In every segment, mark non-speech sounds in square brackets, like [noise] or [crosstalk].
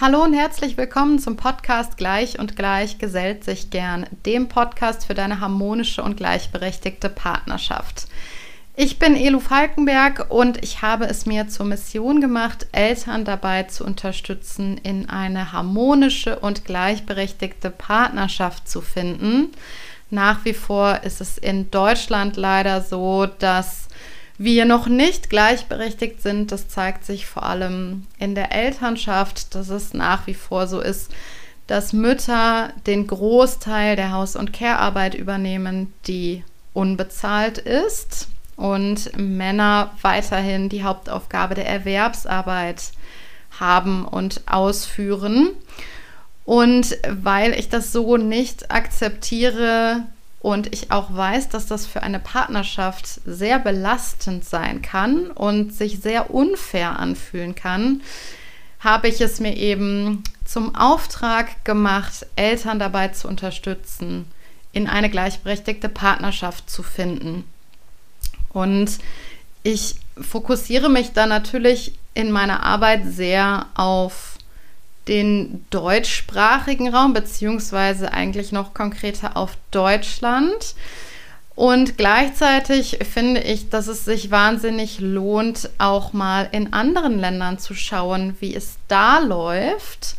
Hallo und herzlich willkommen zum Podcast Gleich und Gleich gesellt sich gern, dem Podcast für deine harmonische und gleichberechtigte Partnerschaft. Ich bin Elu Falkenberg und ich habe es mir zur Mission gemacht, Eltern dabei zu unterstützen, in eine harmonische und gleichberechtigte Partnerschaft zu finden. Nach wie vor ist es in Deutschland leider so, dass wir noch nicht gleichberechtigt sind. Das zeigt sich vor allem in der Elternschaft, dass es nach wie vor so ist, dass Mütter den Großteil der Haus- und Care-Arbeit übernehmen, die unbezahlt ist und Männer weiterhin die Hauptaufgabe der Erwerbsarbeit haben und ausführen. Und weil ich das so nicht akzeptiere, und ich auch weiß, dass das für eine Partnerschaft sehr belastend sein kann und sich sehr unfair anfühlen kann, habe ich es mir eben zum Auftrag gemacht, Eltern dabei zu unterstützen, in eine gleichberechtigte Partnerschaft zu finden. Und ich fokussiere mich da natürlich in meiner Arbeit sehr auf den deutschsprachigen Raum, beziehungsweise eigentlich noch konkreter auf Deutschland. Und gleichzeitig finde ich, dass es sich wahnsinnig lohnt, auch mal in anderen Ländern zu schauen, wie es da läuft.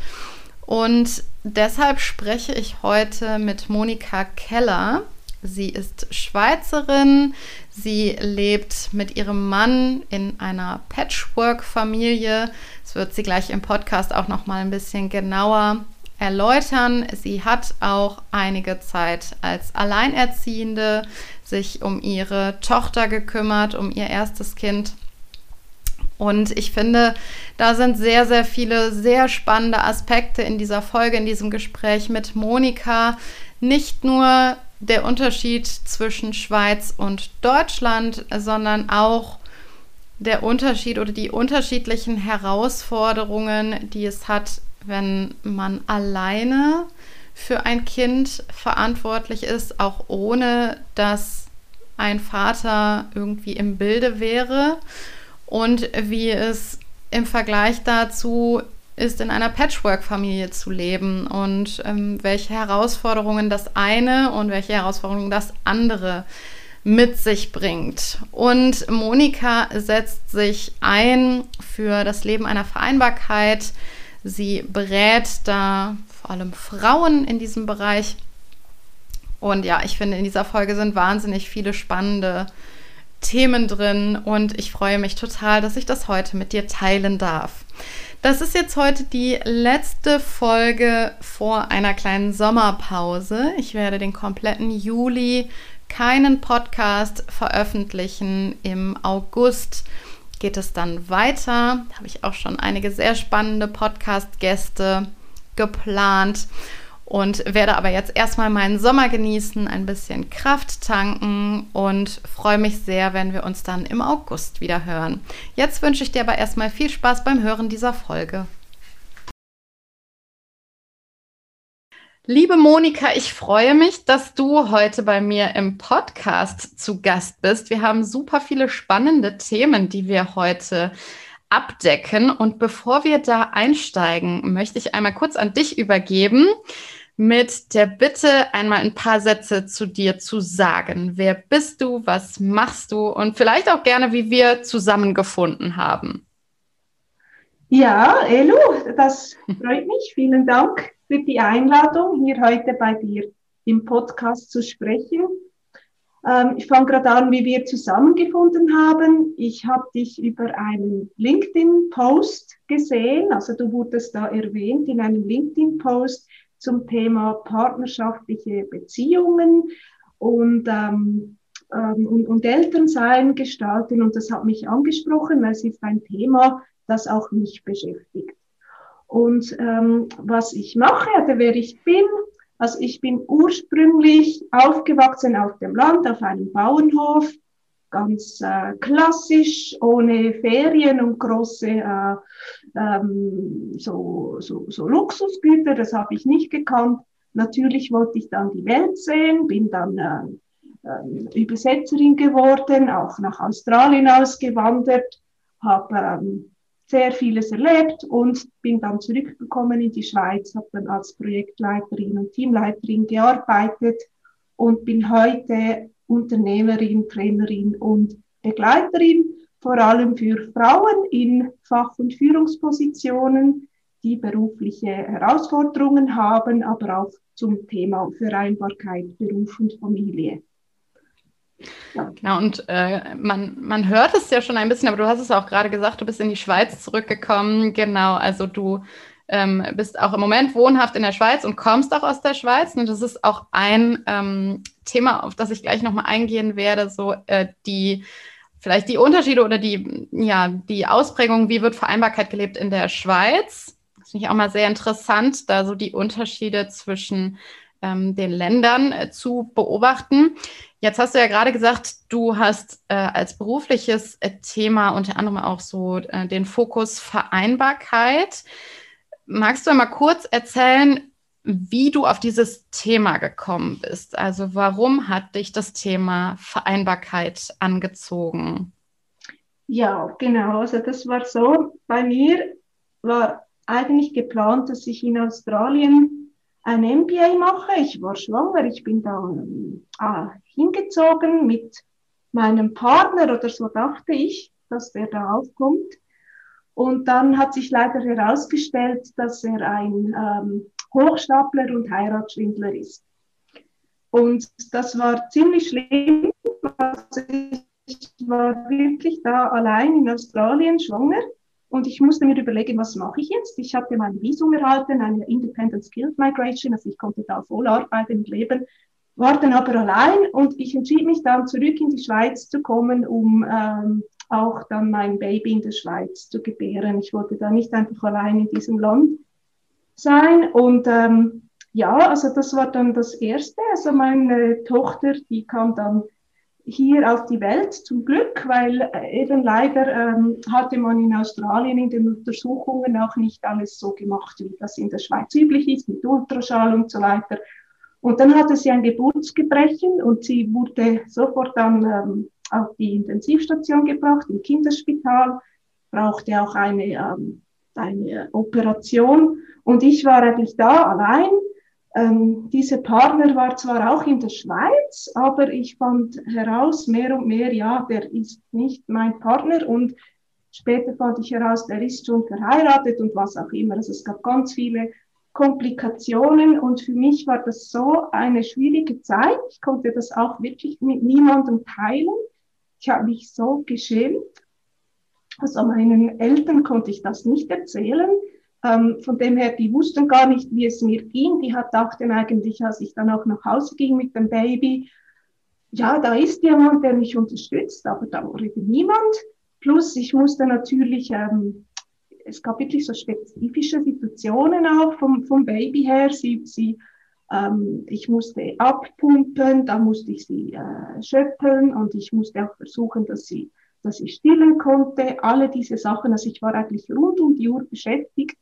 Und deshalb spreche ich heute mit Monika Keller. Sie ist Schweizerin. Sie lebt mit ihrem Mann in einer Patchwork-Familie. Das wird sie gleich im Podcast auch noch mal ein bisschen genauer erläutern. Sie hat auch einige Zeit als Alleinerziehende sich um ihre Tochter gekümmert, um ihr erstes Kind. Und ich finde, da sind sehr, sehr viele sehr spannende Aspekte in dieser Folge, in diesem Gespräch mit Monika. Nicht nur der Unterschied zwischen Schweiz und Deutschland, sondern auch der Unterschied oder die unterschiedlichen Herausforderungen, die es hat, wenn man alleine für ein Kind verantwortlich ist, auch ohne dass ein Vater irgendwie im Bilde wäre. Und wie es im Vergleich dazu ist, in einer Patchwork-Familie zu leben und ähm, welche Herausforderungen das eine und welche Herausforderungen das andere mit sich bringt. Und Monika setzt sich ein für das Leben einer Vereinbarkeit. Sie berät da vor allem Frauen in diesem Bereich. Und ja, ich finde, in dieser Folge sind wahnsinnig viele spannende Themen drin und ich freue mich total, dass ich das heute mit dir teilen darf. Das ist jetzt heute die letzte Folge vor einer kleinen Sommerpause. Ich werde den kompletten Juli keinen Podcast veröffentlichen. Im August geht es dann weiter. Da habe ich auch schon einige sehr spannende Podcast-Gäste geplant und werde aber jetzt erstmal meinen Sommer genießen, ein bisschen Kraft tanken und freue mich sehr, wenn wir uns dann im August wieder hören. Jetzt wünsche ich dir aber erstmal viel Spaß beim Hören dieser Folge. Liebe Monika, ich freue mich, dass du heute bei mir im Podcast zu Gast bist. Wir haben super viele spannende Themen, die wir heute abdecken. Und bevor wir da einsteigen, möchte ich einmal kurz an dich übergeben mit der Bitte, einmal ein paar Sätze zu dir zu sagen. Wer bist du? Was machst du? Und vielleicht auch gerne, wie wir zusammengefunden haben. Ja, Elu, das freut mich. Vielen Dank für die Einladung, hier heute bei dir im Podcast zu sprechen. Ähm, ich fange gerade an, wie wir zusammengefunden haben. Ich habe dich über einen LinkedIn-Post gesehen, also du wurdest da erwähnt in einem LinkedIn-Post zum Thema partnerschaftliche Beziehungen und, ähm, ähm, und, und Elternsein gestalten. Und das hat mich angesprochen, weil es ist ein Thema, das auch mich beschäftigt. Und ähm, was ich mache oder wer ich bin, also ich bin ursprünglich aufgewachsen auf dem Land, auf einem Bauernhof, ganz äh, klassisch, ohne Ferien und große äh, ähm, so, so, so Luxusgüter, das habe ich nicht gekannt. Natürlich wollte ich dann die Welt sehen, bin dann äh, äh, Übersetzerin geworden, auch nach Australien ausgewandert, habe ähm, sehr vieles erlebt und bin dann zurückgekommen in die Schweiz, habe dann als Projektleiterin und Teamleiterin gearbeitet und bin heute Unternehmerin, Trainerin und Begleiterin, vor allem für Frauen in Fach- und Führungspositionen, die berufliche Herausforderungen haben, aber auch zum Thema Vereinbarkeit Beruf und Familie. Ja. Genau, und äh, man, man hört es ja schon ein bisschen, aber du hast es auch gerade gesagt, du bist in die Schweiz zurückgekommen. Genau, also du ähm, bist auch im Moment wohnhaft in der Schweiz und kommst auch aus der Schweiz. Und das ist auch ein ähm, Thema, auf das ich gleich nochmal eingehen werde, so äh, die vielleicht die Unterschiede oder die, ja, die Ausprägung, wie wird Vereinbarkeit gelebt in der Schweiz. Das finde ich auch mal sehr interessant, da so die Unterschiede zwischen ähm, den Ländern äh, zu beobachten. Jetzt hast du ja gerade gesagt, du hast äh, als berufliches äh, Thema unter anderem auch so äh, den Fokus Vereinbarkeit. Magst du mal kurz erzählen, wie du auf dieses Thema gekommen bist? Also warum hat dich das Thema Vereinbarkeit angezogen? Ja, genau. Also das war so. Bei mir war eigentlich geplant, dass ich in Australien ein MBA mache. Ich war schwanger, ich bin da äh, hingezogen mit meinem Partner oder so dachte ich, dass der da aufkommt. Und dann hat sich leider herausgestellt, dass er ein ähm, Hochstapler und Heiratsschwindler ist. Und das war ziemlich schlimm. Also ich war wirklich da allein in Australien schwanger und ich musste mir überlegen, was mache ich jetzt? Ich hatte mein Visum erhalten, eine Independent Skilled Migration, also ich konnte da voll arbeiten und leben, war dann aber allein und ich entschied mich dann zurück in die Schweiz zu kommen, um ähm, auch dann mein Baby in der Schweiz zu gebären. Ich wollte da nicht einfach allein in diesem Land sein und ähm, ja, also das war dann das Erste. Also meine Tochter, die kam dann hier auf die Welt, zum Glück, weil äh, eben leider ähm, hatte man in Australien in den Untersuchungen auch nicht alles so gemacht, wie das in der Schweiz üblich ist, mit Ultraschall und so weiter. Und dann hatte sie ein Geburtsgebrechen und sie wurde sofort dann ähm, auf die Intensivstation gebracht, im Kinderspital, brauchte auch eine, ähm, eine Operation. Und ich war eigentlich da allein ähm, dieser Partner war zwar auch in der Schweiz, aber ich fand heraus mehr und mehr, ja, der ist nicht mein Partner und später fand ich heraus, der ist schon verheiratet und was auch immer. Also es gab ganz viele Komplikationen und für mich war das so eine schwierige Zeit. Ich konnte das auch wirklich mit niemandem teilen. Ich habe mich so geschämt. Also meinen Eltern konnte ich das nicht erzählen. Ähm, von dem her, die wussten gar nicht, wie es mir ging. Die hat, dachten eigentlich, als ich dann auch nach Hause ging mit dem Baby, ja, da ist jemand, der mich unterstützt, aber da eben niemand. Plus, ich musste natürlich, ähm, es gab wirklich so spezifische Situationen auch vom, vom Baby her. Sie, sie, ähm, ich musste abpumpen, da musste ich sie äh, schöpfen und ich musste auch versuchen, dass sie, dass ich stillen konnte. Alle diese Sachen, also ich war eigentlich rund um die Uhr beschäftigt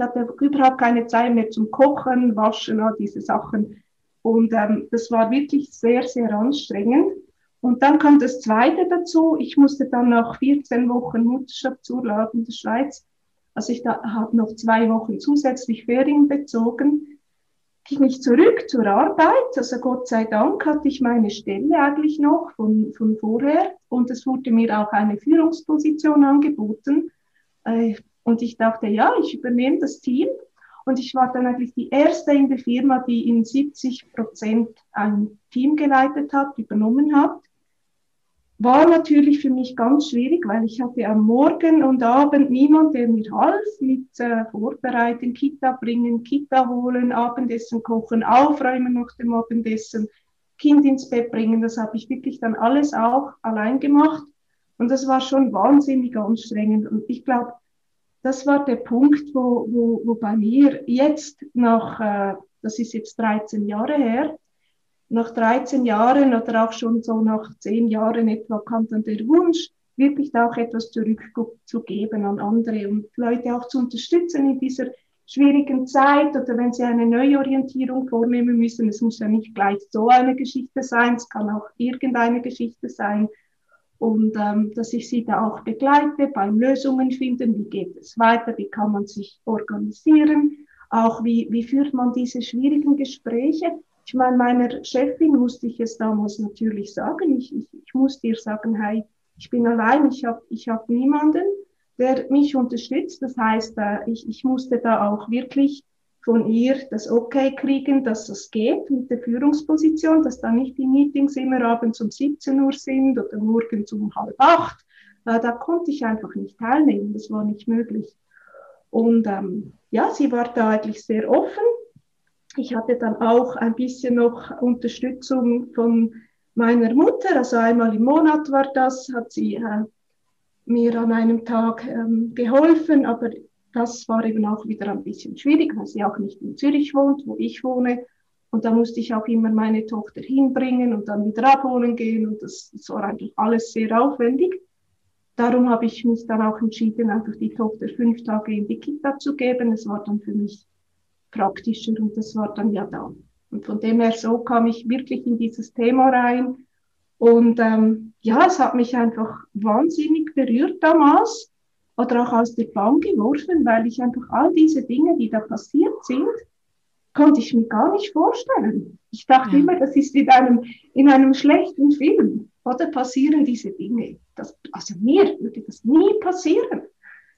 ich hatte überhaupt keine Zeit mehr zum Kochen, Waschen, all diese Sachen. Und ähm, das war wirklich sehr, sehr anstrengend. Und dann kam das Zweite dazu. Ich musste dann nach 14 Wochen Mutterschaftsurlaub in der Schweiz, also ich habe noch zwei Wochen zusätzlich Ferien bezogen, ging ich zurück zur Arbeit. Also Gott sei Dank hatte ich meine Stelle eigentlich noch von, von vorher und es wurde mir auch eine Führungsposition angeboten. Äh, und ich dachte, ja, ich übernehme das Team. Und ich war dann eigentlich die erste in der Firma, die in 70 Prozent ein Team geleitet hat, übernommen hat. War natürlich für mich ganz schwierig, weil ich hatte am Morgen und Abend niemand, der mir half mit äh, Vorbereiten, Kita bringen, Kita holen, Abendessen kochen, aufräumen nach dem Abendessen, Kind ins Bett bringen. Das habe ich wirklich dann alles auch allein gemacht. Und das war schon wahnsinnig anstrengend. Und ich glaube, das war der Punkt, wo, wo, wo bei mir jetzt nach, äh, das ist jetzt 13 Jahre her, nach 13 Jahren oder auch schon so nach 10 Jahren etwa kam dann der Wunsch, wirklich da auch etwas zurückzugeben an andere und Leute auch zu unterstützen in dieser schwierigen Zeit oder wenn sie eine Neuorientierung vornehmen müssen. Es muss ja nicht gleich so eine Geschichte sein, es kann auch irgendeine Geschichte sein. und ähm, dass ich sie da auch begleite beim Lösungen finden, wie geht es weiter, wie kann man sich organisieren, auch wie, wie führt man diese schwierigen Gespräche. Ich meine, meiner Chefin musste ich es damals natürlich sagen, ich, ich, ich musste ihr sagen, hey, ich bin allein, ich habe ich hab niemanden, der mich unterstützt. Das heißt, äh, ich, ich musste da auch wirklich von ihr das Okay kriegen, dass das geht mit der Führungsposition, dass da nicht die Meetings immer abends um 17 Uhr sind oder morgens um halb acht. Äh, da konnte ich einfach nicht teilnehmen, das war nicht möglich. Und ähm, ja, sie war da eigentlich sehr offen. Ich hatte dann auch ein bisschen noch Unterstützung von meiner Mutter, also einmal im Monat war das, hat sie äh, mir an einem Tag ähm, geholfen, aber das war eben auch wieder ein bisschen schwierig, weil sie auch nicht in Zürich wohnt, wo ich wohne. Und da musste ich auch immer meine Tochter hinbringen und dann wieder abholen gehen. Und das, das war eigentlich alles sehr aufwendig. Darum habe ich mich dann auch entschieden, einfach die Tochter fünf Tage in die Kita zu geben. Es war dann für mich praktischer und das war dann ja da. Und von dem her so kam ich wirklich in dieses Thema rein. Und ähm, ja, es hat mich einfach wahnsinnig berührt damals oder auch aus der Bahn geworfen, weil ich einfach all diese Dinge, die da passiert sind, konnte ich mir gar nicht vorstellen. Ich dachte ja. immer, das ist in einem, in einem schlechten Film. Oder passieren diese Dinge? Das, also mir würde das nie passieren.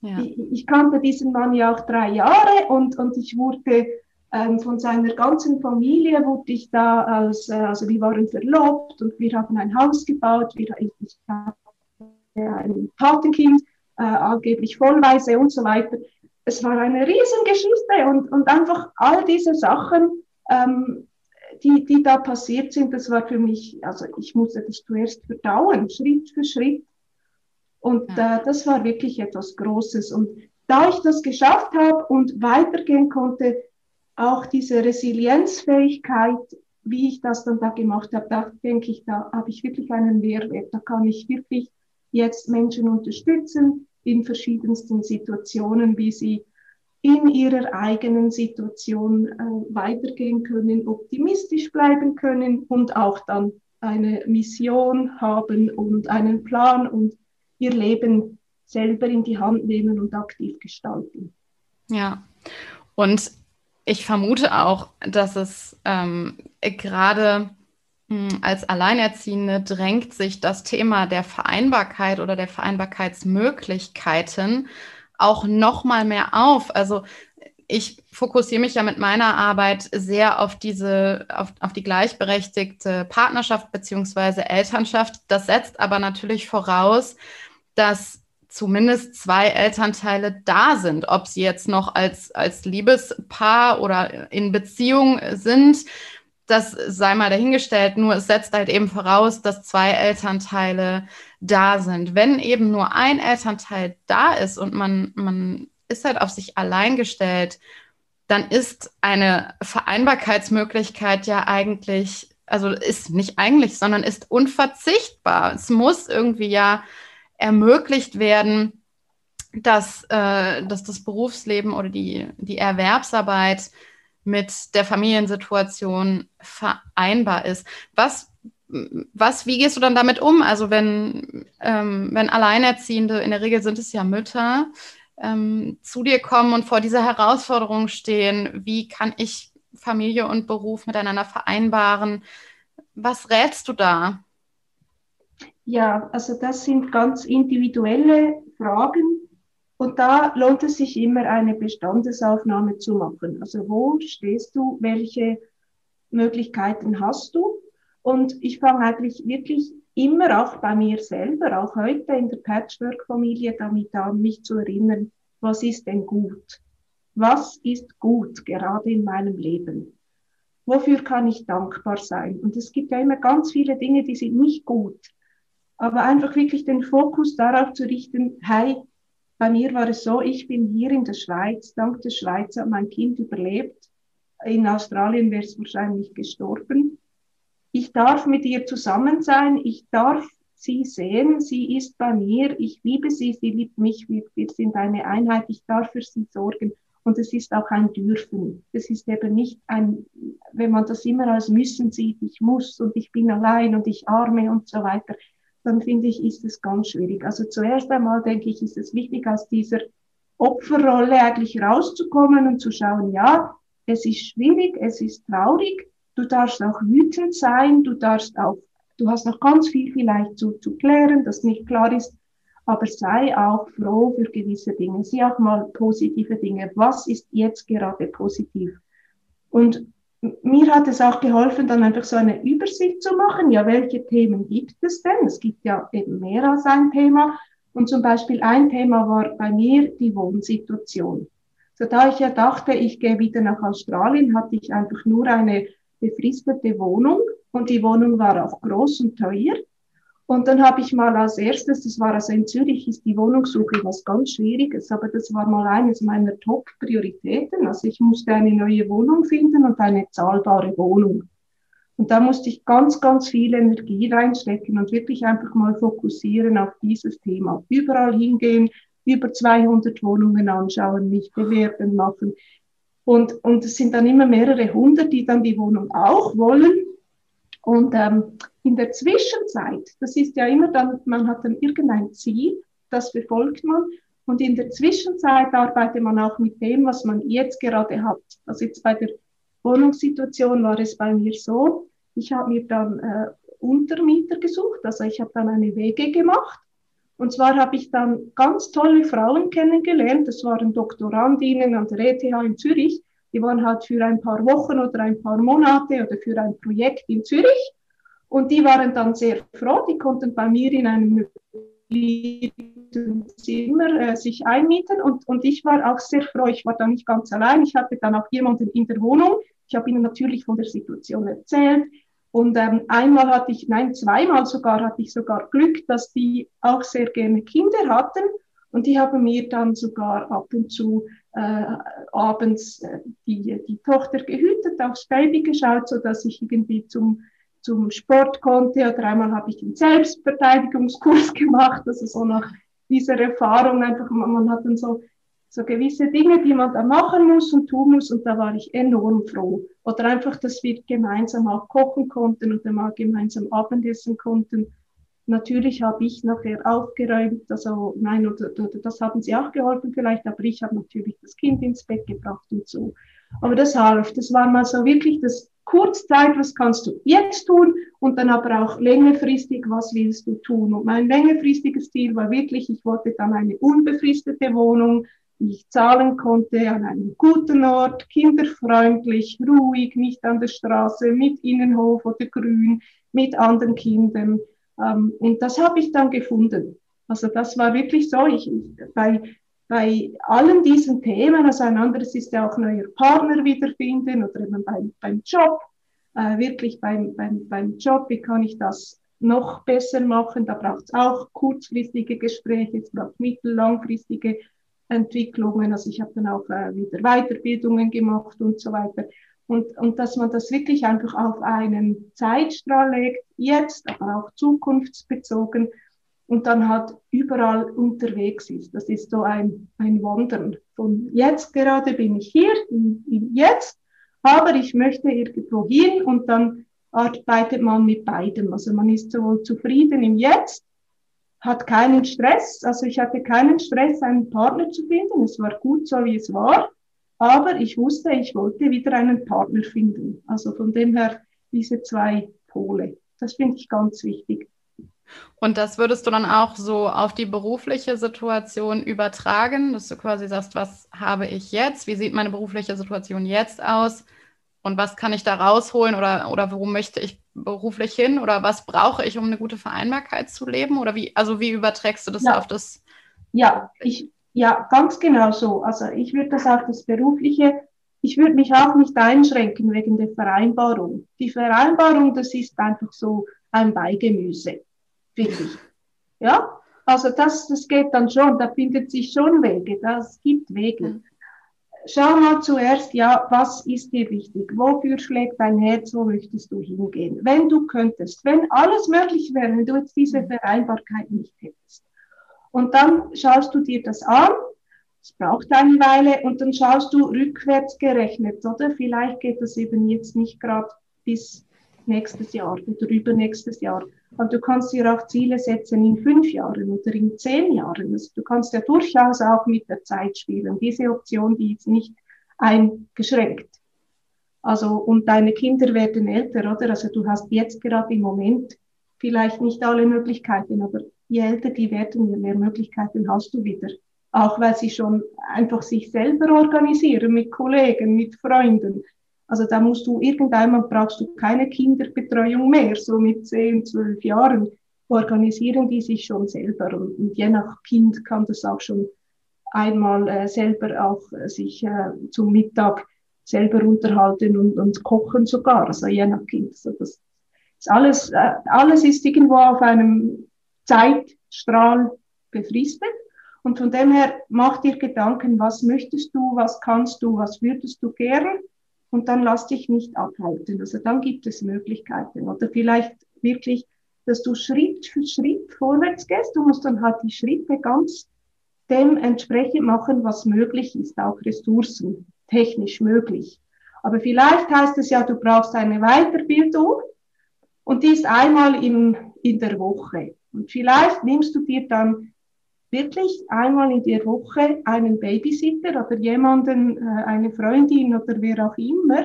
Ich, ich, kannte diesen Mann ja auch drei Jahre und, und ich wurde ähm, von seiner ganzen Familie, wurde ich da als, äh, also wir waren verlobt und wir haben ein Haus gebaut, wir, ich, ich hatte ein Patenkind äh, angeblich vollweise und so weiter. Es war eine Riesengeschichte und, und einfach all diese Sachen, ähm, die, die da passiert sind, das war für mich, also ich musste das zuerst verdauen, Schritt für Schritt. Und äh, das war wirklich etwas Großes. Und da ich das geschafft habe und weitergehen konnte, auch diese Resilienzfähigkeit, wie ich das dann da gemacht habe, da denke ich, da habe ich wirklich einen Mehrwert. Da kann ich wirklich jetzt Menschen unterstützen in verschiedensten Situationen, wie sie in ihrer eigenen Situation äh, weitergehen können, optimistisch bleiben können und auch dann eine Mission haben und einen Plan und ihr Leben selber in die Hand nehmen und aktiv gestalten. Ja, und ich vermute auch, dass es ähm, gerade hm, als Alleinerziehende drängt sich das Thema der Vereinbarkeit oder der Vereinbarkeitsmöglichkeiten auch noch mal mehr auf. Also ich fokussiere mich ja mit meiner Arbeit sehr auf diese, auf, auf die gleichberechtigte Partnerschaft beziehungsweise Elternschaft. Das setzt aber natürlich voraus, dass zumindest zwei Elternteile da sind. Ob sie jetzt noch als, als Liebespaar oder in Beziehung sind, das sei mal dahingestellt, nur es setzt halt eben voraus, dass zwei Elternteile da sind. Wenn eben nur ein Elternteil da ist und man, man ist halt auf sich allein gestellt, dann ist eine Vereinbarkeitsmöglichkeit ja eigentlich, also ist nicht eigentlich, sondern ist unverzichtbar. Es muss irgendwie ja ermöglicht werden, dass, äh, dass das Berufsleben oder die, die Erwerbsarbeit mit der Familiensituation vereinbar ist. Was, was, wie gehst du dann damit um? Also wenn, ähm, wenn Alleinerziehende, in der Regel sind es ja Mütter, ähm, zu dir kommen und vor dieser Herausforderung stehen, wie kann ich Familie und Beruf miteinander vereinbaren? Was rätst du da? Ja, also das sind ganz individuelle Fragen, und da lohnt es sich immer eine Bestandesaufnahme zu machen. Also wo stehst du, welche Möglichkeiten hast du? Und ich fange eigentlich wirklich immer auch bei mir selber, auch heute in der Patchwork-Familie damit an, mich zu erinnern, was ist denn gut? Was ist gut gerade in meinem Leben? Wofür kann ich dankbar sein? Und es gibt ja immer ganz viele Dinge, die sind nicht gut. Aber einfach wirklich den Fokus darauf zu richten, hey, bei mir war es so, ich bin hier in der Schweiz, dank der Schweiz hat mein Kind überlebt. In Australien wäre es wahrscheinlich gestorben. Ich darf mit ihr zusammen sein, ich darf sie sehen, sie ist bei mir, ich liebe sie, sie liebt mich, wir, sind eine Einheit, ich darf für sie sorgen. Und es ist auch ein Dürfen. Es ist eben nicht ein, wenn man das immer als müssen sieht, ich muss und ich bin allein und ich arme und so weiter. Dann finde ich, ist es ganz schwierig. Also zuerst einmal denke ich, ist es wichtig, aus dieser Opferrolle eigentlich rauszukommen und zu schauen, ja, es ist schwierig, es ist traurig, du darfst auch wütend sein, du darfst auch, du hast noch ganz viel vielleicht zu, zu klären, das nicht klar ist, aber sei auch froh für gewisse Dinge, sieh auch mal positive Dinge. Was ist jetzt gerade positiv? Und mir hat es auch geholfen, dann einfach so eine Übersicht zu machen. Ja, welche Themen gibt es denn? Es gibt ja eben mehr als ein Thema. Und zum Beispiel ein Thema war bei mir die Wohnsituation. So da ich ja dachte, ich gehe wieder nach Australien, hatte ich einfach nur eine befristete Wohnung und die Wohnung war auch groß und teuer. Und dann habe ich mal als erstes, das war also in Zürich, ist die Wohnungssuche was ganz Schwieriges, aber das war mal eines meiner Top-Prioritäten. Also ich musste eine neue Wohnung finden und eine zahlbare Wohnung. Und da musste ich ganz, ganz viel Energie reinstecken und wirklich einfach mal fokussieren auf dieses Thema. Überall hingehen, über 200 Wohnungen anschauen, mich bewerben machen. Und, und es sind dann immer mehrere hundert, die dann die Wohnung auch wollen. Und ähm, in der Zwischenzeit, das ist ja immer dann, man hat dann irgendein Ziel, das verfolgt man. Und in der Zwischenzeit arbeitet man auch mit dem, was man jetzt gerade hat. Also jetzt bei der Wohnungssituation war es bei mir so, ich habe mir dann äh, Untermieter gesucht, also ich habe dann eine Wege gemacht. Und zwar habe ich dann ganz tolle Frauen kennengelernt, das waren Doktorandinnen an der ETH in Zürich, die waren halt für ein paar Wochen oder ein paar Monate oder für ein Projekt in Zürich und die waren dann sehr froh, die konnten bei mir in einem Zimmer äh, sich einmieten und, und ich war auch sehr froh. Ich war da nicht ganz allein. Ich hatte dann auch jemanden in der Wohnung. Ich habe ihnen natürlich von der Situation erzählt. Und ähm, einmal hatte ich, nein, zweimal sogar hatte ich sogar Glück, dass die auch sehr gerne Kinder hatten. Und die haben mir dann sogar ab und zu äh, abends äh, die, die Tochter gehütet, aufs Baby geschaut, so dass ich irgendwie zum zum Sport konnte oder einmal habe ich einen Selbstverteidigungskurs [laughs] gemacht, also so nach dieser Erfahrung einfach, man hat dann so, so gewisse Dinge, die man da machen muss und tun muss und da war ich enorm froh. Oder einfach, dass wir gemeinsam auch kochen konnten oder mal gemeinsam Abendessen konnten. Natürlich habe ich nachher aufgeräumt, also nein, oder, oder das haben sie auch geholfen vielleicht, aber ich habe natürlich das Kind ins Bett gebracht und so. Aber das half, das war mal so wirklich das Kurzzeit, was kannst du jetzt tun und dann aber auch längerfristig, was willst du tun. Und mein längerfristiges Ziel war wirklich, ich wollte dann eine unbefristete Wohnung, die ich zahlen konnte, an einem guten Ort, kinderfreundlich, ruhig, nicht an der Straße, mit Innenhof oder Grün, mit anderen Kindern. Ähm, und das habe ich dann gefunden. Also das war wirklich so. Ich, bei bei allen diesen Themen, also ein anderes ist ja auch neuer Partner wiederfinden oder eben beim, beim Job, äh, wirklich beim, beim, beim Job, wie kann ich das noch besser machen? Da braucht es auch kurzfristige Gespräche, es braucht mittel-, langfristige Entwicklungen. Also ich habe dann auch äh, wieder Weiterbildungen gemacht und so weiter. Und, und dass man das wirklich einfach auf einen Zeitstrahl legt, jetzt, aber auch zukunftsbezogen, und dann halt überall unterwegs ist. Das ist so ein, ein Wandern. Von jetzt gerade bin ich hier, in, in jetzt, aber ich möchte irgendwo hin und dann arbeitet man mit beidem. Also man ist sowohl zufrieden im Jetzt, hat keinen Stress. Also ich hatte keinen Stress, einen Partner zu finden. Es war gut so, wie es war. Aber ich wusste, ich wollte wieder einen Partner finden. Also von dem her diese zwei Pole. Das finde ich ganz wichtig. Und das würdest du dann auch so auf die berufliche Situation übertragen, dass du quasi sagst, was habe ich jetzt? Wie sieht meine berufliche Situation jetzt aus? Und was kann ich da rausholen oder, oder wo möchte ich beruflich hin? Oder was brauche ich, um eine gute Vereinbarkeit zu leben? Oder wie, also wie überträgst du das ja. auf das? Ja, ich, ja, ganz genau so. Also ich würde das auf das Berufliche, ich würde mich auch nicht einschränken wegen der Vereinbarung. Die Vereinbarung, das ist einfach so ein Beigemüse finde ich. Ja, also das, das geht dann schon, da findet sich schon Wege, das gibt Wege. Schau mal zuerst, ja, was ist dir wichtig? Wofür schlägt dein Herz? Wo möchtest du hingehen? Wenn du könntest, wenn alles möglich wäre, wenn du jetzt diese Vereinbarkeit nicht hättest. Und dann schaust du dir das an, es braucht eine Weile, und dann schaust du rückwärts gerechnet, oder? Vielleicht geht das eben jetzt nicht gerade bis nächstes Jahr oder übernächstes Jahr. Aber du kannst dir auch Ziele setzen in fünf Jahren oder in zehn Jahren. Also du kannst ja durchaus auch mit der Zeit spielen. Diese Option, die ist nicht eingeschränkt. Also, und deine Kinder werden älter, oder? Also du hast jetzt gerade im Moment vielleicht nicht alle Möglichkeiten, aber je älter die werden, je mehr Möglichkeiten hast du wieder. Auch weil sie schon einfach sich selber organisieren mit Kollegen, mit Freunden. Also da musst du irgendeinmal brauchst du keine Kinderbetreuung mehr, so mit zehn, zwölf Jahren organisieren die sich schon selber und, und je nach Kind kann das auch schon einmal äh, selber auch äh, sich äh, zum Mittag selber unterhalten und, und kochen sogar, also je nach Kind. Also das ist alles, äh, alles ist irgendwo auf einem Zeitstrahl befristet. Und von dem her mach dir Gedanken, was möchtest du, was kannst du, was würdest du gern und dann lass dich nicht abhalten. Also dann gibt es Möglichkeiten. Oder vielleicht wirklich, dass du Schritt für Schritt vorwärts gehst. Du musst dann halt die Schritte ganz dementsprechend machen, was möglich ist, auch Ressourcen technisch möglich. Aber vielleicht heißt es ja, du brauchst eine Weiterbildung und die ist einmal in, in der Woche. Und vielleicht nimmst du dir dann wirklich einmal in der Woche einen Babysitter oder jemanden, äh, eine Freundin oder wer auch immer.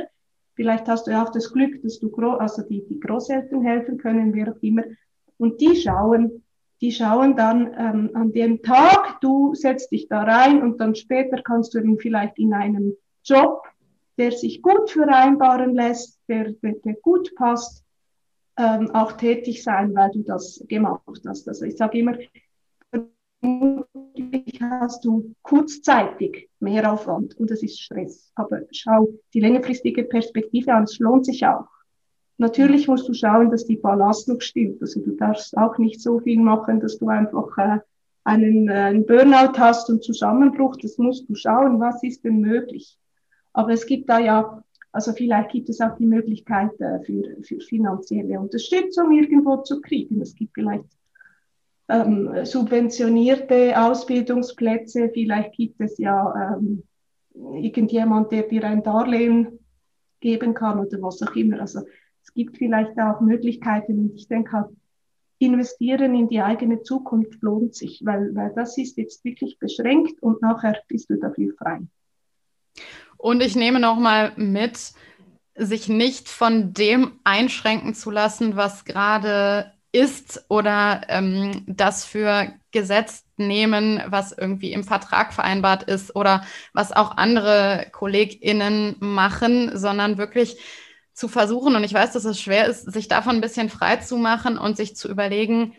Vielleicht hast du ja auch das Glück, dass du, also die, die Großeltern helfen können, wer auch immer. Und die schauen, die schauen dann ähm, an dem Tag, du setzt dich da rein und dann später kannst du dann vielleicht in einem Job, der sich gut vereinbaren lässt, der, der, der gut passt, ähm, auch tätig sein, weil du das gemacht hast. Also ich sage immer, vermutlich hast du kurzzeitig mehr Aufwand und das ist Stress. Aber schau die längerfristige Perspektive an, es lohnt sich auch. Natürlich musst du schauen, dass die Belastung stimmt. Also du darfst auch nicht so viel machen, dass du einfach äh, einen, äh, einen Burnout hast und Zusammenbruch. Das musst du schauen, was ist denn möglich. Aber es gibt da ja, also vielleicht gibt es auch die Möglichkeit äh, für, für finanzielle Unterstützung irgendwo zu kriegen. Es gibt vielleicht ähm, subventionierte Ausbildungsplätze. Vielleicht gibt es ja ähm, irgendjemand, der dir ein Darlehen geben kann oder was auch immer. Also es gibt vielleicht auch Möglichkeiten und ich denke investieren in die eigene Zukunft lohnt sich, weil, weil das ist jetzt wirklich beschränkt und nachher bist du dafür frei. Und ich nehme nochmal mit, sich nicht von dem einschränken zu lassen, was gerade ist oder ähm, das für gesetzt nehmen, was irgendwie im Vertrag vereinbart ist oder was auch andere KollegInnen machen, sondern wirklich zu versuchen, und ich weiß, dass es schwer ist, sich davon ein bisschen frei zu machen und sich zu überlegen,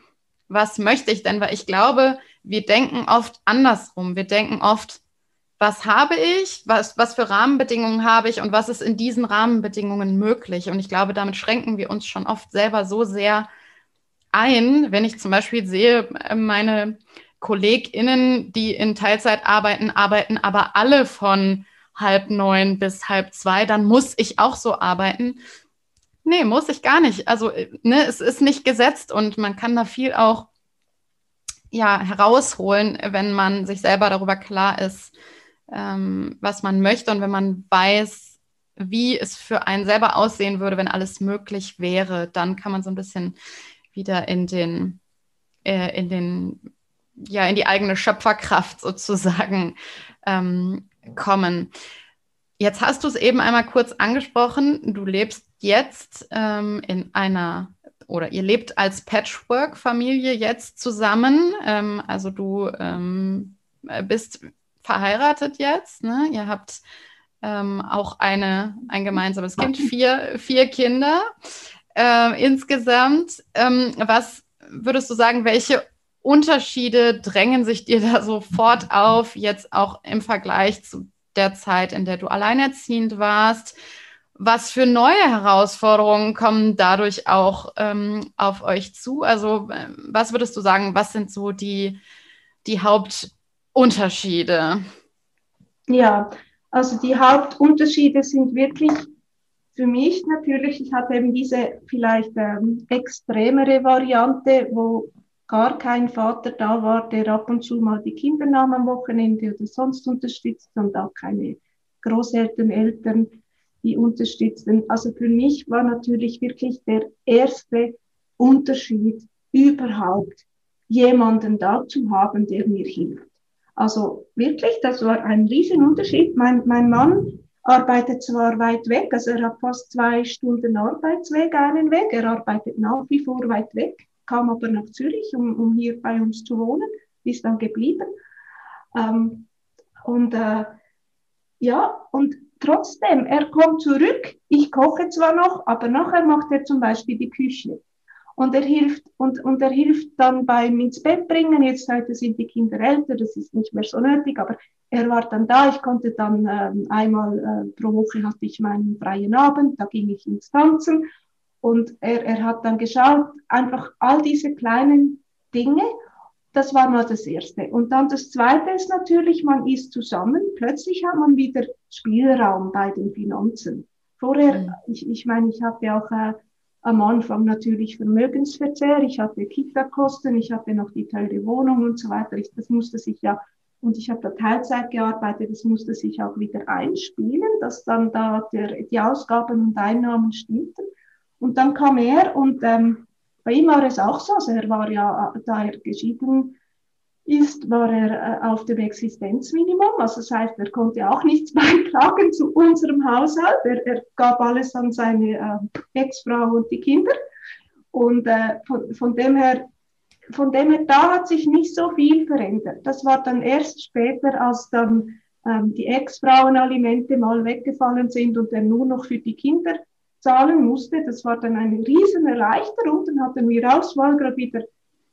was möchte ich denn? Weil ich glaube, wir denken oft andersrum. Wir denken oft, was habe ich, was, was für Rahmenbedingungen habe ich und was ist in diesen Rahmenbedingungen möglich. Und ich glaube, damit schränken wir uns schon oft selber so sehr ein, wenn ich zum Beispiel sehe, äh, meine KollegInnen, die in Teilzeit arbeiten, arbeiten aber alle von halb neun bis halb zwei, dann muss ich auch so arbeiten. Nee, muss ich gar nicht. Also, äh, ne, es ist nicht gesetzt und man kann da viel auch ja, herausholen, wenn man sich selber darüber klar ist, ähm, was man möchte und wenn man weiß, wie es für einen selber aussehen würde, wenn alles möglich wäre, dann kann man so ein bisschen wieder in den, äh, in den, ja, in die eigene Schöpferkraft [laughs] sozusagen ähm, kommen. Jetzt hast du es eben einmal kurz angesprochen. Du lebst jetzt ähm, in einer oder ihr lebt als Patchwork-Familie jetzt zusammen. Ähm, also du ähm, bist verheiratet jetzt. Ne? Ihr habt ähm, auch eine, ein gemeinsames Kind, [laughs] vier, vier Kinder äh, insgesamt. Ähm, was würdest du sagen, welche Unterschiede drängen sich dir da sofort auf, jetzt auch im Vergleich zu der Zeit, in der du alleinerziehend warst? Was für neue Herausforderungen kommen dadurch auch ähm, auf euch zu? Also, äh, was würdest du sagen, was sind so die, die Hauptunterschiede? Ja, also die Hauptunterschiede sind wirklich für mich natürlich, ich hatte eben diese vielleicht ähm, extremere Variante, wo gar kein Vater da war, der ab und zu mal die Kinder nahm am Wochenende oder sonst unterstützt und auch keine Großeltern, Eltern, die unterstützen. Also für mich war natürlich wirklich der erste Unterschied überhaupt, jemanden da zu haben, der mir hilft. Also wirklich, das war ein Riesenunterschied. Mein, mein Mann arbeitet zwar weit weg, also er hat fast zwei Stunden Arbeitsweg einen Weg, er arbeitet nach wie vor weit weg, kam aber nach Zürich, um, um hier bei uns zu wohnen, ist dann geblieben. Ähm, und äh, ja, und trotzdem, er kommt zurück, ich koche zwar noch, aber nachher macht er zum Beispiel die Küche. Und er hilft, und, und er hilft dann beim ins Bett bringen. Jetzt heute sind die Kinder älter, das ist nicht mehr so nötig, aber er war dann da. Ich konnte dann ähm, einmal äh, pro Woche hatte ich meinen freien Abend, da ging ich ins Tanzen. Und er, er hat dann geschaut, einfach all diese kleinen Dinge. Das war mal das Erste. Und dann das Zweite ist natürlich, man ist zusammen. Plötzlich hat man wieder Spielraum bei den Finanzen. Vorher, mhm. ich, ich meine, ich habe ja auch äh, am Anfang natürlich Vermögensverzehr, ich hatte Kita-Kosten, ich hatte noch die teure Wohnung und so weiter. Ich, das musste sich ja, und ich habe da Teilzeit gearbeitet, das musste sich auch wieder einspielen, dass dann da der, die Ausgaben und Einnahmen stimmten. Und dann kam er und ähm, bei ihm war es auch so, also er war ja, da er geschieden ist, war er äh, auf dem Existenzminimum. Also das heißt, er konnte auch nichts [laughs] beitragen zu unserem Haushalt. Er, er gab alles an seine äh, Ex-Frau und die Kinder. Und äh, von, von dem her, von dem her, da hat sich nicht so viel verändert. Das war dann erst später, als dann ähm, die Ex-Frauen-Alimente mal weggefallen sind und er nur noch für die Kinder zahlen musste. Das war dann eine riesen Erleichterung. Dann hatten wir Auswahl gerade wieder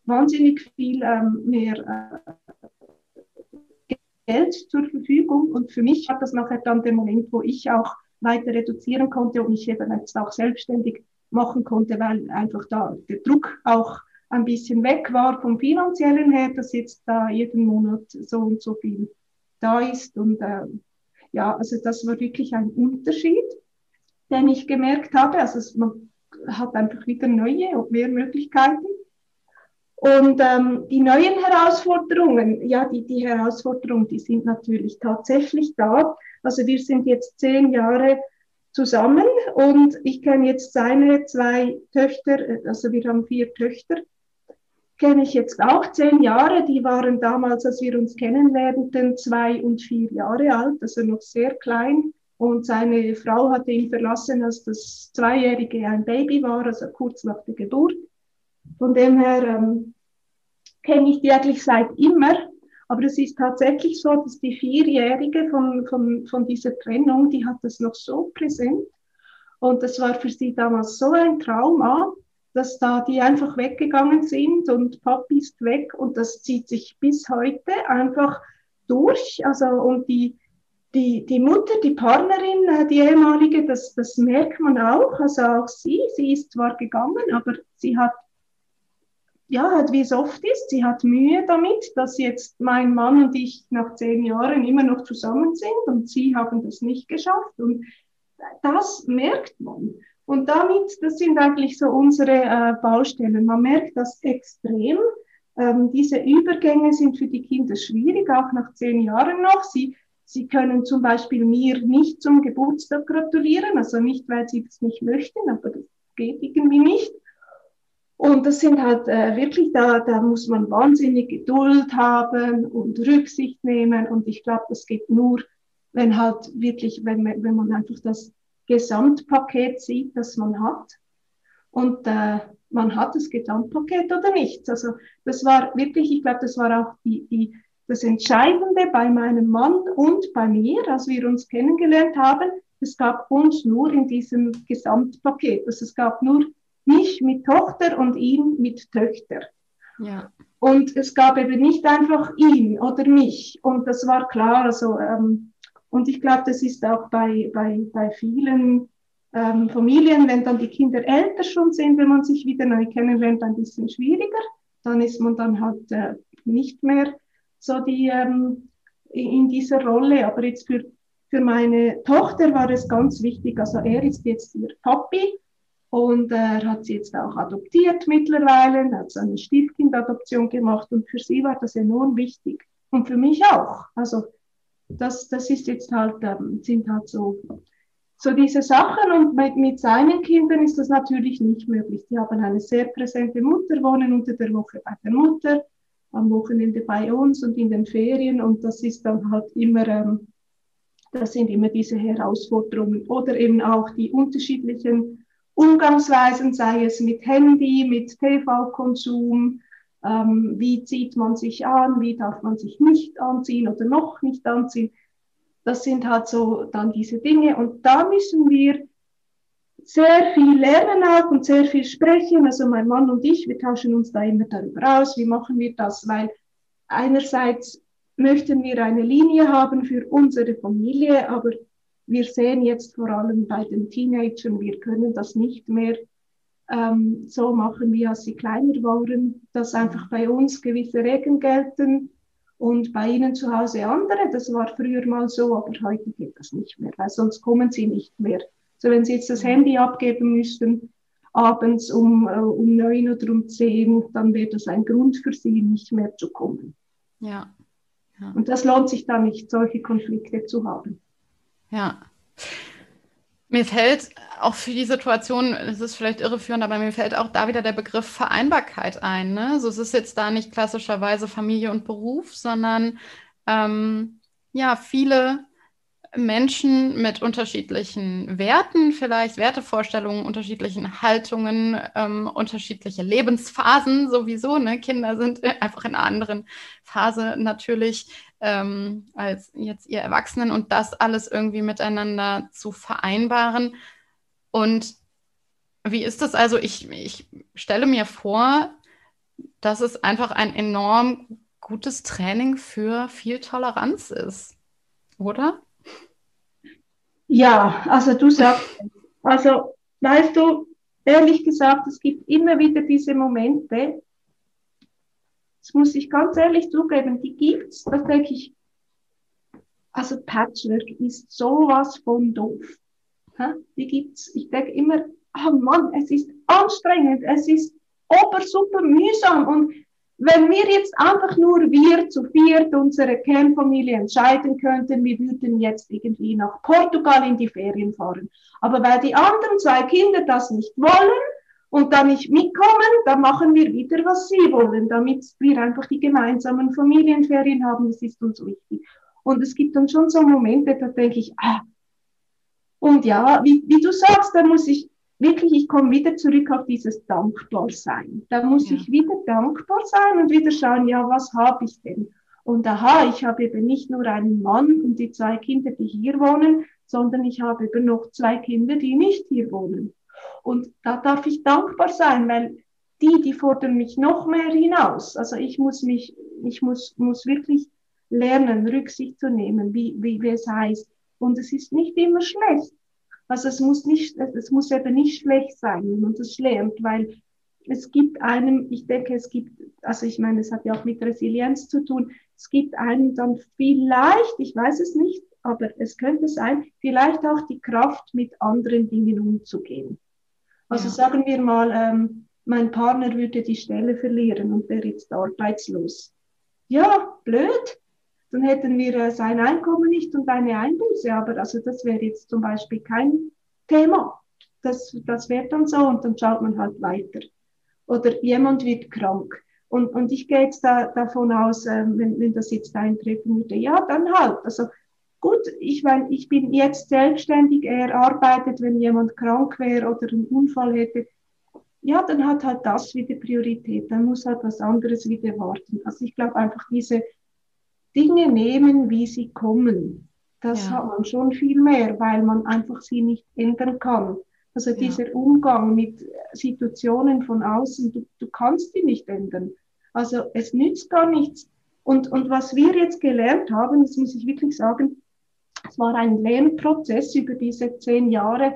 wahnsinnig viel ähm, mehr äh, Geld zur Verfügung. Und für mich war das nachher dann der Moment, wo ich auch weiter reduzieren konnte und mich eben jetzt auch selbstständig machen konnte, weil einfach da der Druck auch ein bisschen weg war vom finanziellen her, dass jetzt da jeden Monat so und so viel da ist. Und äh, ja, also das war wirklich ein Unterschied, den ich gemerkt habe. Also es, man hat einfach wieder neue und mehr Möglichkeiten. Und ähm, die neuen Herausforderungen, ja, die, die Herausforderungen, die sind natürlich tatsächlich da. Also wir sind jetzt zehn Jahre zusammen und ich kenne jetzt seine zwei Töchter, also wir haben vier Töchter, kenne ich jetzt auch zehn Jahre. Die waren damals, als wir uns kennenlernten, zwei und vier Jahre alt, also noch sehr klein. Und seine Frau hatte ihn verlassen, als das Zweijährige ein Baby war, also kurz nach der Geburt. Von dem her ähm, kenne ich die eigentlich seit immer. Aber es ist tatsächlich so, dass die Vierjährige von, von, von dieser Trennung, die hat das noch so präsent. Und das war für sie damals so ein Trauma, dass da die einfach weggegangen sind und Papi ist weg und das zieht sich bis heute einfach durch. Also und die, die, die Mutter, die Partnerin, äh, die ehemalige, das, das merkt man auch. Also auch sie, sie ist zwar gegangen, aber sie hat ja, halt wie es oft ist, sie hat Mühe damit, dass jetzt mein Mann und ich nach zehn Jahren immer noch zusammen sind und sie haben das nicht geschafft. Und das merkt man. Und damit, das sind eigentlich so unsere äh, Baustellen. Man merkt das extrem. Ähm, diese Übergänge sind für die Kinder schwierig, auch nach zehn Jahren noch. Sie, sie können zum Beispiel mir nicht zum Geburtstag gratulieren, also nicht, weil sie das nicht möchten, aber das geht irgendwie nicht. Und das sind halt äh, wirklich, da, da muss man wahnsinnig Geduld haben und Rücksicht nehmen. Und ich glaube, das geht nur, wenn halt wirklich, wenn, wenn man einfach das Gesamtpaket sieht, das man hat. Und äh, man hat das Gesamtpaket oder nicht. Also das war wirklich, ich glaube, das war auch die, die, das Entscheidende bei meinem Mann und bei mir, als wir uns kennengelernt haben. Es gab uns nur in diesem Gesamtpaket. Also es gab nur mich mit Tochter und ihn mit Töchter. Ja. Und es gab eben nicht einfach ihn oder mich. Und das war klar. Also, ähm, und ich glaube, das ist auch bei, bei, bei vielen ähm, Familien, wenn dann die Kinder älter schon sind, wenn man sich wieder neu kennenlernt, ein bisschen schwieriger. Dann ist man dann halt äh, nicht mehr so die ähm, in dieser Rolle. Aber jetzt für, für meine Tochter war es ganz wichtig. Also er ist jetzt ihr Papi und er hat sie jetzt auch adoptiert mittlerweile, er hat so eine Stiefkindadoption gemacht und für sie war das enorm wichtig. Und für mich auch. Also das, das ist jetzt halt, ähm, sind halt so, so diese Sachen und mit, mit seinen Kindern ist das natürlich nicht möglich. Die haben eine sehr präsente Mutter, wohnen unter der Woche bei der Mutter, am Wochenende bei uns und in den Ferien und das ist dann halt immer, ähm, das sind immer diese Herausforderungen oder eben auch die unterschiedlichen Umgangsweisen, sei es mit Handy, mit TV-Konsum, ähm, wie zieht man sich an, wie darf man sich nicht anziehen oder noch nicht anziehen. Das sind halt so dann diese Dinge und da müssen wir sehr viel lernen auch und sehr viel sprechen. Also mein Mann und ich, wir tauschen uns da immer darüber aus, wie machen wir das, weil einerseits möchten wir eine Linie haben für unsere Familie, aber wir sehen jetzt vor allem bei den Teenagern, wir können das nicht mehr ähm, so machen, wie als sie kleiner waren, dass einfach bei uns gewisse Regeln gelten und bei ihnen zu Hause andere. Das war früher mal so, aber heute geht das nicht mehr, weil sonst kommen sie nicht mehr so wenn Sie jetzt das Handy abgeben müssten, abends um, äh, um neun oder um zehn, dann wäre das ein Grund für Sie, nicht mehr zu kommen. Ja. ja. Und das lohnt sich dann nicht, solche Konflikte zu haben. Ja. Mir fällt auch für die Situation, es ist vielleicht irreführend, aber mir fällt auch da wieder der Begriff Vereinbarkeit ein. Ne? Also es ist jetzt da nicht klassischerweise Familie und Beruf, sondern ähm, ja, viele Menschen mit unterschiedlichen Werten, vielleicht Wertevorstellungen, unterschiedlichen Haltungen, ähm, unterschiedliche Lebensphasen sowieso. Ne? Kinder sind [laughs] einfach in einer anderen Phase natürlich ähm, als jetzt ihr Erwachsenen und das alles irgendwie miteinander zu vereinbaren. Und wie ist das also? Ich, ich stelle mir vor, dass es einfach ein enorm gutes Training für viel Toleranz ist, oder? Ja, also du sagst, also weißt du, ehrlich gesagt, es gibt immer wieder diese Momente, das muss ich ganz ehrlich zugeben, die gibt's, da denke ich, also Patchwork ist sowas von doof. Die gibt's, ich denke immer, oh Mann, es ist anstrengend, es ist obersuper mühsam und wenn wir jetzt einfach nur wir zu viert unsere Kernfamilie entscheiden könnten, wir würden jetzt irgendwie nach Portugal in die Ferien fahren. Aber weil die anderen zwei Kinder das nicht wollen und da nicht mitkommen, dann machen wir wieder, was sie wollen, damit wir einfach die gemeinsamen Familienferien haben. Das ist uns wichtig. Und es gibt dann schon so Momente, da denke ich, ah, und ja, wie, wie du sagst, da muss ich wirklich, ich komme wieder zurück auf dieses Dankbarsein. Da muss ja. ich wieder dankbar sein und wieder schauen, ja, was habe ich denn? Und aha, ich habe eben nicht nur einen Mann und die zwei Kinder, die hier wohnen, sondern ich habe eben noch zwei Kinder, die nicht hier wohnen. Und da darf ich dankbar sein, weil die, die fordern mich noch mehr hinaus. Also ich muss mich, ich muss, muss wirklich lernen, Rücksicht zu nehmen, wie, wie, wie es heißt. Und es ist nicht immer schlecht. Also es muss nicht, es muss eben nicht schlecht sein, wenn man das lernt, weil es gibt einem, ich denke, es gibt, also ich meine, es hat ja auch mit Resilienz zu tun, es gibt einem dann vielleicht, ich weiß es nicht, aber es könnte sein, vielleicht auch die Kraft, mit anderen Dingen umzugehen. Also ja. sagen wir mal, ähm, mein Partner würde die Stelle verlieren und wäre jetzt arbeitslos. Ja, blöd, dann hätten wir äh, sein Einkommen nicht und eine Einbuße. Aber also das wäre jetzt zum Beispiel kein Thema. Das, das wäre dann so und dann schaut man halt weiter. Oder jemand wird krank. Und, und ich gehe jetzt da, davon aus, äh, wenn, wenn das jetzt eintreten würde, ja, dann halt. Also gut, ich meine, ich bin jetzt selbstständig, er arbeitet, wenn jemand krank wäre oder einen Unfall hätte, ja, dann hat halt das wieder Priorität, dann muss halt was anderes wieder warten. Also ich glaube einfach diese Dinge nehmen, wie sie kommen. Das ja. hat man schon viel mehr, weil man einfach sie nicht ändern kann. Also ja. dieser Umgang mit Situationen von außen, du, du kannst die nicht ändern. Also es nützt gar nichts. Und, und was wir jetzt gelernt haben, das muss ich wirklich sagen, es war ein Lernprozess über diese zehn Jahre,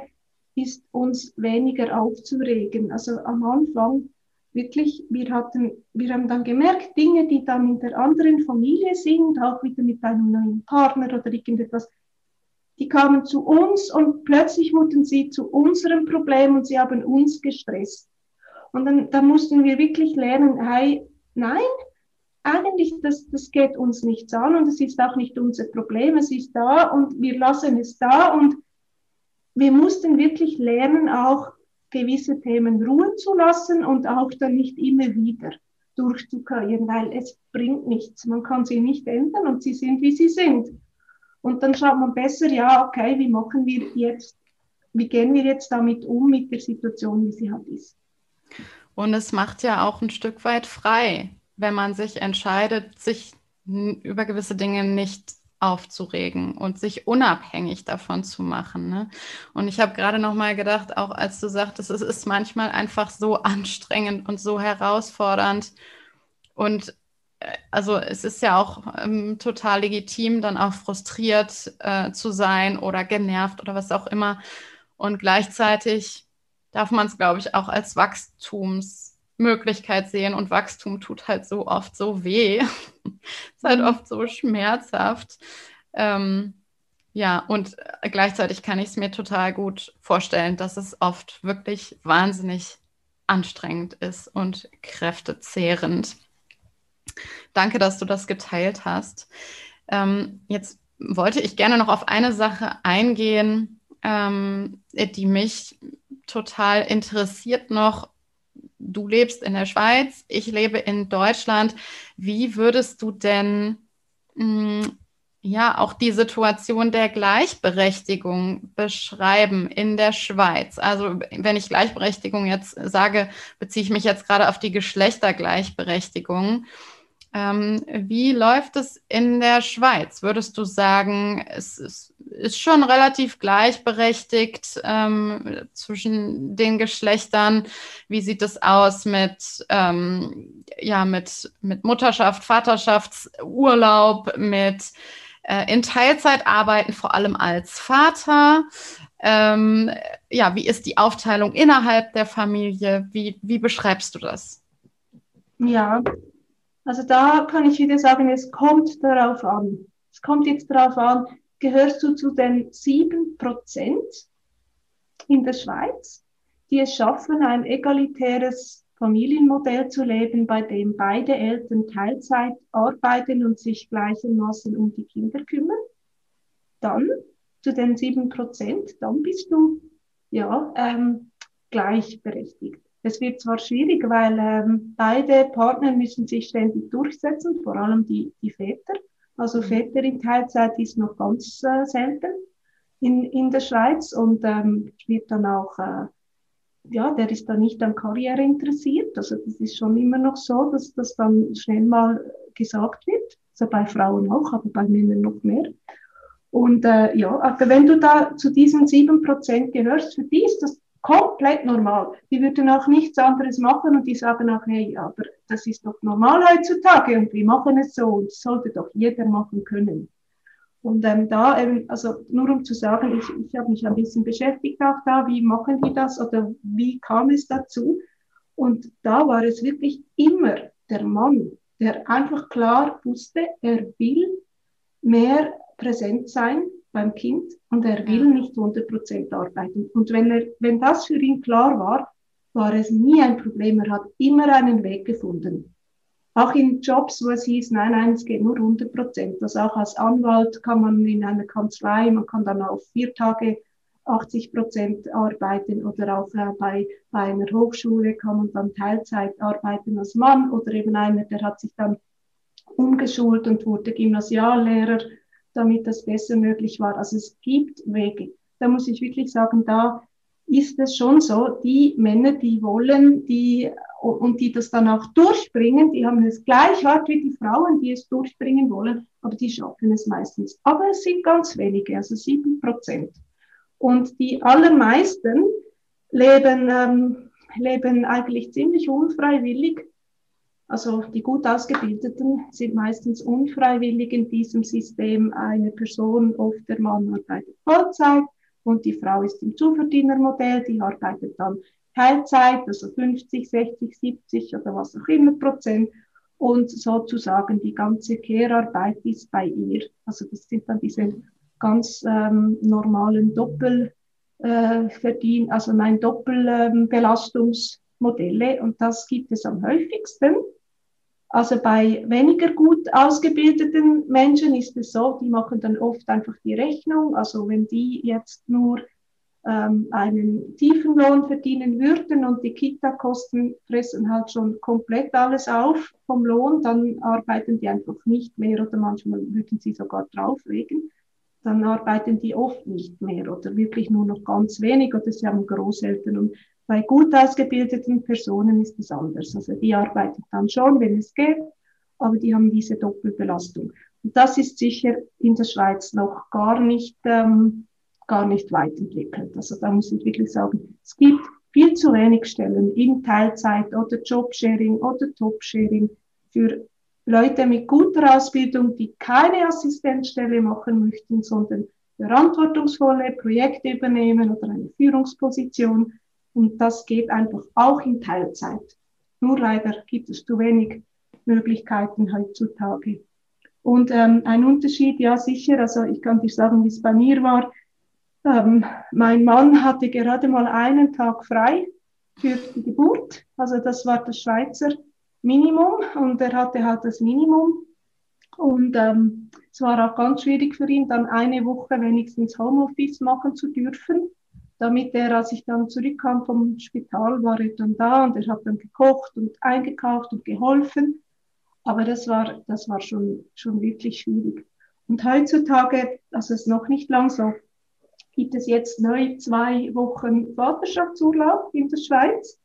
ist uns weniger aufzuregen. Also am Anfang wirklich, wir hatten, wir haben dann gemerkt, Dinge, die dann in der anderen Familie sind, auch wieder mit einem neuen Partner oder irgendetwas, die kamen zu uns und plötzlich wurden sie zu unserem Problem und sie haben uns gestresst. Und dann, dann mussten wir wirklich lernen, hey, nein, eigentlich, das, das geht uns nichts an und es ist auch nicht unser Problem, es ist da und wir lassen es da und wir mussten wirklich lernen, auch gewisse Themen ruhen zu lassen und auch dann nicht immer wieder durchzukreieren, weil es bringt nichts. Man kann sie nicht ändern und sie sind, wie sie sind. Und dann schaut man besser, ja, okay, wie machen wir jetzt, wie gehen wir jetzt damit um mit der Situation, wie sie halt ist. Und es macht ja auch ein Stück weit frei, wenn man sich entscheidet, sich über gewisse Dinge nicht aufzuregen und sich unabhängig davon zu machen. Ne? Und ich habe gerade noch mal gedacht, auch als du sagtest, es ist manchmal einfach so anstrengend und so herausfordernd. Und äh, also es ist ja auch ähm, total legitim, dann auch frustriert äh, zu sein oder genervt oder was auch immer. Und gleichzeitig darf man es, glaube ich, auch als Wachstumsmöglichkeit sehen. Und Wachstum tut halt so oft so weh. [laughs] ist halt mhm. oft so schmerzhaft. Ähm, ja, und gleichzeitig kann ich es mir total gut vorstellen, dass es oft wirklich wahnsinnig anstrengend ist und kräftezehrend. Danke, dass du das geteilt hast. Ähm, jetzt wollte ich gerne noch auf eine Sache eingehen, ähm, die mich total interessiert noch. Du lebst in der Schweiz, ich lebe in Deutschland. Wie würdest du denn mh, mm, ja auch die Situation der Gleichberechtigung beschreiben in der Schweiz? Also wenn ich Gleichberechtigung jetzt sage, beziehe ich mich jetzt gerade auf die Geschlechtergleichberechtigung. Ähm, wie läuft es in der Schweiz? Würdest du sagen, es ist, ist schon relativ gleichberechtigt ähm, zwischen den Geschlechtern? Wie sieht es aus mit, ähm, ja, mit, mit Mutterschaft, Vaterschaftsurlaub, mit äh, in Teilzeit arbeiten, vor allem als Vater? Ähm, ja, wie ist die Aufteilung innerhalb der Familie? Wie, wie beschreibst du das? Ja, also da kann ich wieder sagen, es kommt darauf an. Es kommt jetzt darauf an, gehörst du zu den sieben Prozent in der Schweiz, die es schaffen, ein egalitäres Familienmodell zu leben, bei dem beide Eltern Teilzeit arbeiten und sich gleichermaßen um die Kinder kümmern. Dann zu den sieben Prozent, dann bist du ja ähm, gleichberechtigt. Es wird zwar schwierig, weil ähm, beide Partner müssen sich ständig durchsetzen, vor allem die, die Väter. Also mhm. Väter in Teilzeit ist noch ganz äh, selten in, in der Schweiz und ähm, wird dann auch, äh, ja, der ist dann nicht an Karriere interessiert. Also das ist schon immer noch so, dass das dann schnell mal gesagt wird. Also bei Frauen auch, aber bei Männern noch mehr. Und äh, ja, aber wenn du da zu diesen sieben Prozent gehörst, für die ist das komplett normal. Die würden auch nichts anderes machen und die sagen auch, hey, aber das ist doch normal heutzutage und wir machen es so und sollte doch jeder machen können. Und ähm, da, ähm, also nur um zu sagen, ich, ich habe mich ein bisschen beschäftigt auch da, wie machen die das oder wie kam es dazu? Und da war es wirklich immer der Mann, der einfach klar wusste, er will mehr präsent sein beim Kind und er will nicht 100% arbeiten. Und wenn, er, wenn das für ihn klar war, war es nie ein Problem. Er hat immer einen Weg gefunden. Auch in Jobs, wo es hieß, nein, nein, es geht nur 100 Prozent. Also auch als Anwalt kann man in einer Kanzlei, man kann dann auf vier Tage 80 Prozent arbeiten oder auch äh, bei, bei einer Hochschule kann man dann Teilzeit arbeiten als Mann oder eben einer, der hat sich dann umgeschult und wurde Gymnasiallehrer damit das besser möglich war. Also es gibt Wege. Da muss ich wirklich sagen, da ist es schon so, die Männer, die wollen, die und die das dann auch durchbringen, die haben es gleich hart wie die Frauen, die es durchbringen wollen, aber die schaffen es meistens. Aber es sind ganz wenige, also sieben Prozent. Und die allermeisten leben, ähm, leben eigentlich ziemlich unfreiwillig also die gut ausgebildeten sind meistens unfreiwillig in diesem System. Eine Person, oft der Mann arbeitet Vollzeit und die Frau ist im Zuverdienermodell, die arbeitet dann Teilzeit, also 50, 60, 70 oder was auch immer Prozent. Und sozusagen die ganze Care-Arbeit ist bei ihr. Also das sind dann diese ganz ähm, normalen Doppelverdien, äh, also nein, Doppelbelastungsmodelle. Ähm, und das gibt es am häufigsten. Also bei weniger gut ausgebildeten Menschen ist es so, die machen dann oft einfach die Rechnung. Also wenn die jetzt nur äh, ähm, einen tiefen Lohn verdienen würden und die Kita-Kosten fressen halt schon komplett alles auf vom Lohn, dann arbeiten die einfach nicht mehr oder manchmal würden sie sogar drauflegen. Dann arbeiten die oft nicht mehr oder wirklich nur noch ganz wenig oder sie haben Großeltern. Und bei gut ausgebildeten Personen ist es anders. Also die arbeiten dann schon, wenn es geht, aber die haben diese Doppelbelastung. Und das ist sicher in der Schweiz noch gar nicht ähm, gar nicht weit entwickelt. Also da muss ich wirklich sagen, es gibt viel zu wenig Stellen in Teilzeit oder Jobsharing oder Topsharing für Leute mit guter Ausbildung, die keine Assistenzstelle machen möchten, sondern verantwortungsvolle Projekte übernehmen oder eine Führungsposition. Und das geht einfach auch in Teilzeit. Nur leider gibt es zu wenig Möglichkeiten heutzutage. Und ähm, ein Unterschied, ja sicher, also ich kann dir sagen, wie es bei mir war. Ähm, mein Mann hatte gerade mal einen Tag frei für die Geburt. Also das war das Schweizer Minimum und er hatte halt das Minimum. Und ähm, es war auch ganz schwierig für ihn, dann eine Woche wenigstens Homeoffice machen zu dürfen, damit er, als ich dann zurückkam vom Spital, war er dann da und er hat dann gekocht und eingekauft und geholfen. Aber das war, das war schon, schon wirklich schwierig. Und heutzutage, also es ist noch nicht lang so, gibt es jetzt neu zwei Wochen Vaterschaftsurlaub in der Schweiz.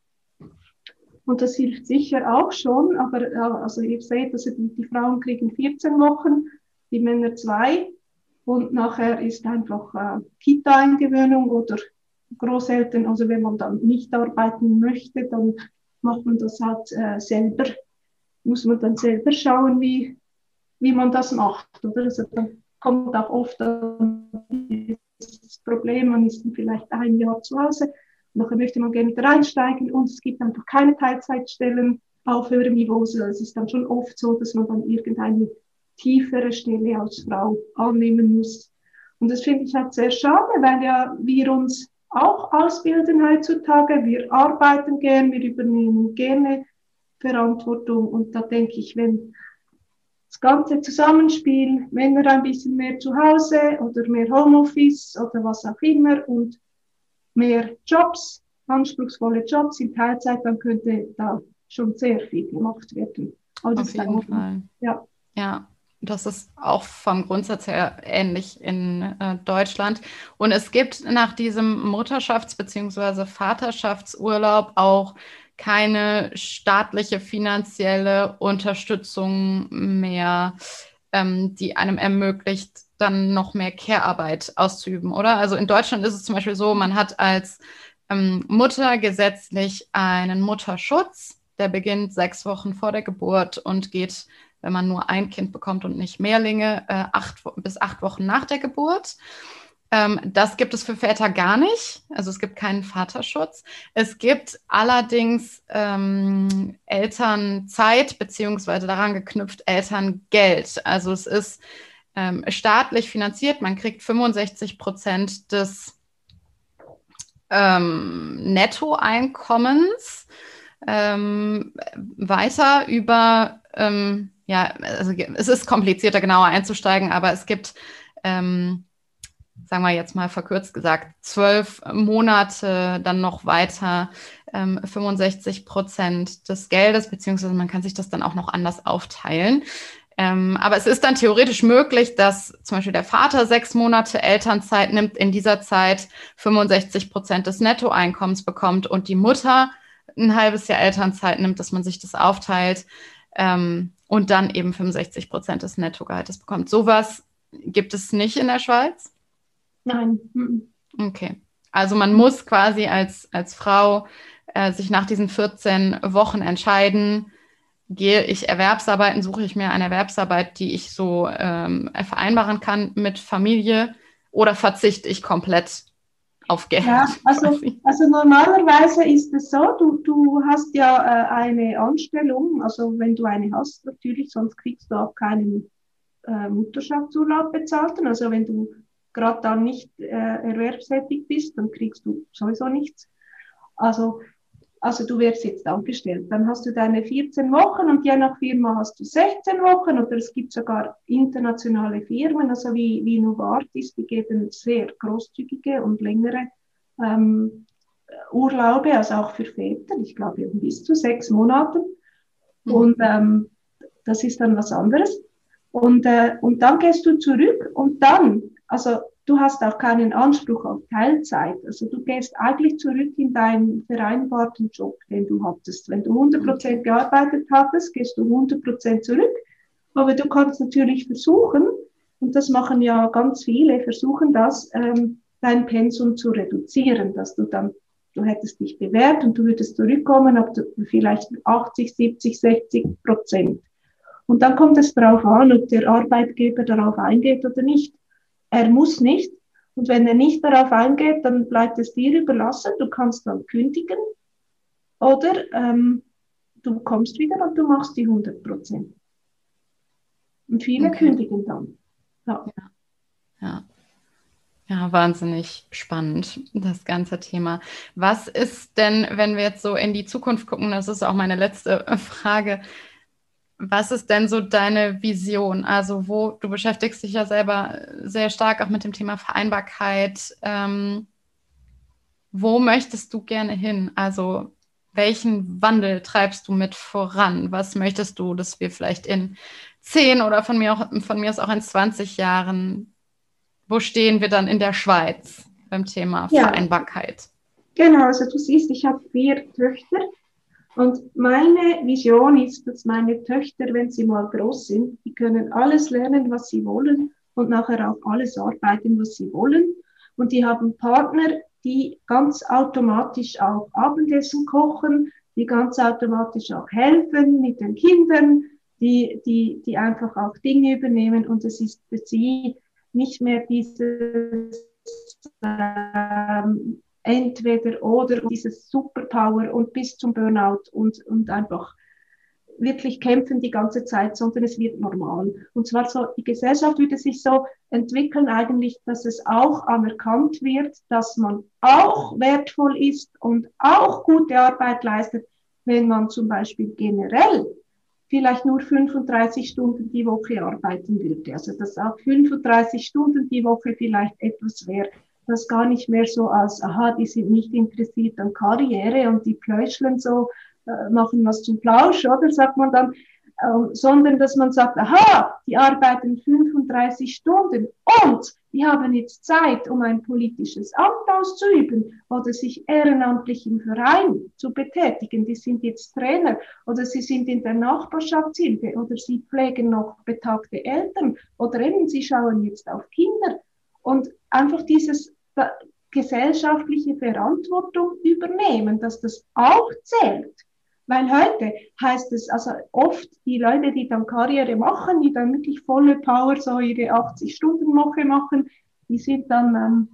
Und das hilft sicher auch schon, aber also ihr seht, also die, die Frauen kriegen 14 Wochen, die Männer zwei. Und nachher ist einfach äh, Kita-Eingewöhnung oder Großeltern, also wenn man dann nicht arbeiten möchte, dann macht man das halt äh, selber, muss man dann selber schauen, wie, wie man das macht. Oder? Also dann kommt auch oft das Problem, man ist vielleicht ein Jahr zu Hause, nachher möchte man gerne wieder einsteigen und es gibt einfach keine Teilzeitstellen auf höherem Niveau. Also es ist dann schon oft so, dass man dann irgendeine tiefere Stelle als Frau annehmen muss. Und das finde ich halt sehr schade, weil ja wir uns auch ausbilden heutzutage. Wir arbeiten gern, wir übernehmen gerne Verantwortung. Und da denke ich, wenn das ganze Zusammenspiel, Männer ein bisschen mehr zu Hause oder mehr Homeoffice oder was auch immer und mehr Jobs, anspruchsvolle Jobs in Teilzeit, dann könnte da schon sehr viel gemacht werden. Also Auf jeden Fall. Ja. ja. Das ist auch vom Grundsatz her ähnlich in äh, Deutschland. Und es gibt nach diesem Mutterschafts- bzw. Vaterschaftsurlaub auch keine staatliche finanzielle Unterstützung mehr, ähm, die einem ermöglicht, dann noch mehr Care-Arbeit auszuüben, oder? Also in Deutschland ist es zum Beispiel so, man hat als ähm, Mutter gesetzlich einen Mutterschutz, der beginnt sechs Wochen vor der Geburt und geht, wenn man nur ein Kind bekommt und nicht Mehrlinge, äh, acht, bis acht Wochen nach der Geburt. Ähm, das gibt es für Väter gar nicht. Also es gibt keinen Vaterschutz. Es gibt allerdings ähm, Elternzeit beziehungsweise daran geknüpft Elterngeld. Also es ist ähm, staatlich finanziert. Man kriegt 65 Prozent des ähm, Nettoeinkommens ähm, weiter über, ähm, ja, also es ist komplizierter genauer einzusteigen, aber es gibt ähm, sagen wir jetzt mal verkürzt gesagt, zwölf Monate dann noch weiter ähm, 65 Prozent des Geldes, beziehungsweise man kann sich das dann auch noch anders aufteilen. Ähm, aber es ist dann theoretisch möglich, dass zum Beispiel der Vater sechs Monate Elternzeit nimmt, in dieser Zeit 65 Prozent des Nettoeinkommens bekommt und die Mutter ein halbes Jahr Elternzeit nimmt, dass man sich das aufteilt ähm, und dann eben 65 Prozent des Nettogehaltes bekommt. Sowas gibt es nicht in der Schweiz? Nein. Okay. Also man muss quasi als, als Frau äh, sich nach diesen 14 Wochen entscheiden, gehe ich Erwerbsarbeiten, suche ich mir eine Erwerbsarbeit, die ich so ähm, vereinbaren kann mit Familie oder verzichte ich komplett auf Geld? Ja, also, also normalerweise ist es so, du, du hast ja äh, eine Anstellung, also wenn du eine hast, natürlich, sonst kriegst du auch keinen äh, Mutterschaftsurlaub bezahlten. Also wenn du gerade dann nicht äh, erwerbstätig bist, dann kriegst du sowieso nichts. Also, also du wirst jetzt angestellt. Dann hast du deine 14 Wochen und je nach Firma hast du 16 Wochen oder es gibt sogar internationale Firmen, also wie, wie Novartis, die geben sehr großzügige und längere ähm, Urlaube, also auch für Väter, ich glaube bis zu sechs Monaten. Mhm. Und ähm, das ist dann was anderes. Und, äh, und dann gehst du zurück und dann, also du hast auch keinen Anspruch auf Teilzeit. Also du gehst eigentlich zurück in deinen vereinbarten Job, den du hattest. Wenn du 100 Prozent gearbeitet hattest, gehst du 100 Prozent zurück. Aber du kannst natürlich versuchen, und das machen ja ganz viele, versuchen das, ähm, dein Pensum zu reduzieren, dass du dann, du hättest dich bewährt und du würdest zurückkommen auf vielleicht 80, 70, 60 Prozent. Und dann kommt es darauf an, ob der Arbeitgeber darauf eingeht oder nicht. Er muss nicht. Und wenn er nicht darauf eingeht, dann bleibt es dir überlassen. Du kannst dann kündigen oder ähm, du kommst wieder und du machst die 100 Prozent. Und viele okay. kündigen dann. Ja. ja. Ja, wahnsinnig spannend, das ganze Thema. Was ist denn, wenn wir jetzt so in die Zukunft gucken, das ist auch meine letzte Frage, was ist denn so deine Vision? Also, wo du beschäftigst dich ja selber sehr stark auch mit dem Thema Vereinbarkeit. Ähm, wo möchtest du gerne hin? Also, welchen Wandel treibst du mit voran? Was möchtest du, dass wir vielleicht in zehn oder von mir, auch, von mir aus auch in 20 Jahren, wo stehen wir dann in der Schweiz beim Thema ja. Vereinbarkeit? Genau, also du siehst, ich habe vier Töchter und meine Vision ist, dass meine Töchter, wenn sie mal groß sind, die können alles lernen, was sie wollen und nachher auch alles arbeiten, was sie wollen. Und die haben Partner, die ganz automatisch auch Abendessen kochen, die ganz automatisch auch helfen mit den Kindern, die, die, die einfach auch Dinge übernehmen. Und es ist für sie nicht mehr dieses ähm, entweder oder dieses Superpower und bis zum Burnout und, und einfach wirklich kämpfen die ganze Zeit, sondern es wird normal. Und zwar so, die Gesellschaft würde sich so entwickeln eigentlich, dass es auch anerkannt wird, dass man auch wertvoll ist und auch gute Arbeit leistet, wenn man zum Beispiel generell vielleicht nur 35 Stunden die Woche arbeiten würde. Also dass auch 35 Stunden die Woche vielleicht etwas wäre, das gar nicht mehr so als, aha, die sind nicht interessiert an Karriere und die pläuscheln so, äh, machen was zum Plausch, oder sagt man dann, äh, sondern dass man sagt, aha, die arbeiten 35 Stunden und die haben jetzt Zeit, um ein politisches Amt auszuüben oder sich ehrenamtlich im Verein zu betätigen. Die sind jetzt Trainer oder sie sind in der Nachbarschaftshilfe oder sie pflegen noch betagte Eltern oder eben sie schauen jetzt auf Kinder. Und einfach dieses gesellschaftliche Verantwortung übernehmen, dass das auch zählt. Weil heute heißt es, also oft die Leute, die dann Karriere machen, die dann wirklich volle Power so ihre 80-Stunden-Woche machen, die sind dann, ähm,